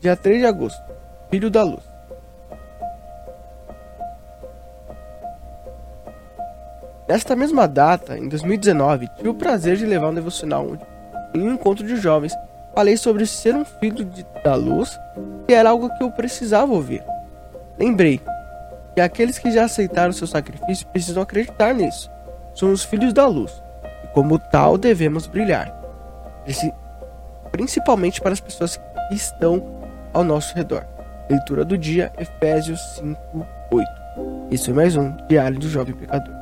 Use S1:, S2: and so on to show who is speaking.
S1: dia 3 de agosto, Filho da Luz. Nesta mesma data, em 2019, tive o prazer de levar um devocional em um encontro de jovens. Falei sobre ser um filho de, da luz, que era algo que eu precisava ouvir. Lembrei que aqueles que já aceitaram seu sacrifício precisam acreditar nisso. Somos filhos da luz e, como tal, devemos brilhar. Principalmente para as pessoas que estão ao nosso redor. Leitura do dia, Efésios 5, 8. Isso é mais um Diário do Jovem Pecador.